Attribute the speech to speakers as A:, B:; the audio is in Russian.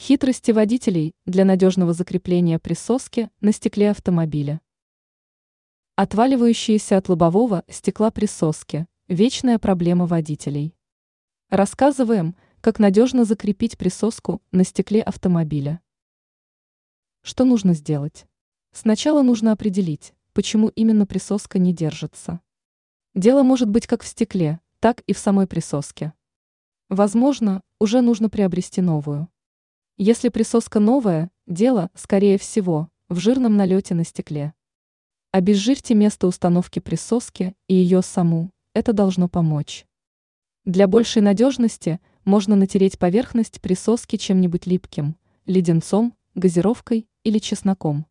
A: Хитрости водителей для надежного закрепления присоски на стекле автомобиля. Отваливающиеся от лобового стекла присоски – вечная проблема водителей. Рассказываем, как надежно закрепить присоску на стекле автомобиля. Что нужно сделать? Сначала нужно определить, почему именно присоска не держится. Дело может быть как в стекле, так и в самой присоске. Возможно, уже нужно приобрести новую. Если присоска новая, дело, скорее всего, в жирном налете на стекле. Обезжирьте место установки присоски и ее саму, это должно помочь. Для большей надежности можно натереть поверхность присоски чем-нибудь липким, леденцом, газировкой или чесноком.